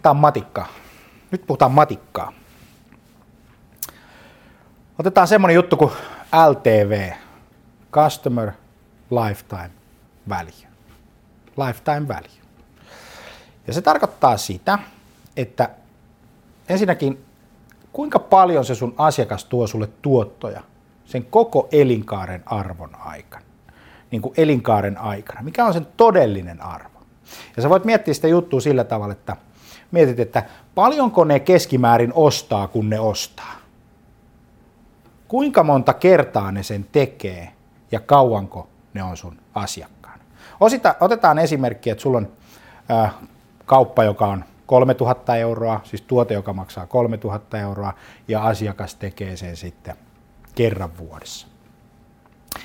otetaan matikkaa. Nyt puhutaan matikkaa. Otetaan semmoinen juttu kuin LTV, Customer Lifetime Value. Lifetime Value. Ja se tarkoittaa sitä, että ensinnäkin kuinka paljon se sun asiakas tuo sulle tuottoja sen koko elinkaaren arvon aikana. Niin kuin elinkaaren aikana. Mikä on sen todellinen arvo? Ja sä voit miettiä sitä juttua sillä tavalla, että mietit, että paljonko ne keskimäärin ostaa, kun ne ostaa. Kuinka monta kertaa ne sen tekee ja kauanko ne on sun asiakkaana. Osita, otetaan esimerkki, että sulla on äh, kauppa, joka on 3000 euroa, siis tuote, joka maksaa 3000 euroa, ja asiakas tekee sen sitten kerran vuodessa.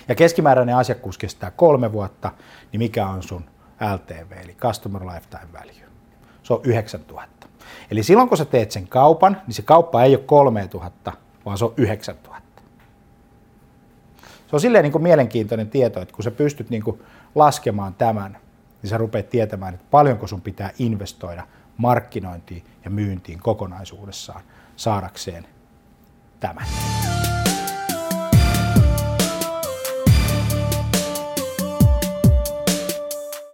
Ja keskimääräinen asiakkuus kestää kolme vuotta, niin mikä on sun LTV, eli Customer Lifetime Value? Se on 9000. Eli silloin kun sä teet sen kaupan, niin se kauppa ei ole 3000, vaan se on 9000. Se on silleen niin kuin mielenkiintoinen tieto, että kun sä pystyt niin kuin laskemaan tämän, niin sä rupeat tietämään, että paljonko sun pitää investoida markkinointiin ja myyntiin kokonaisuudessaan saadakseen tämän.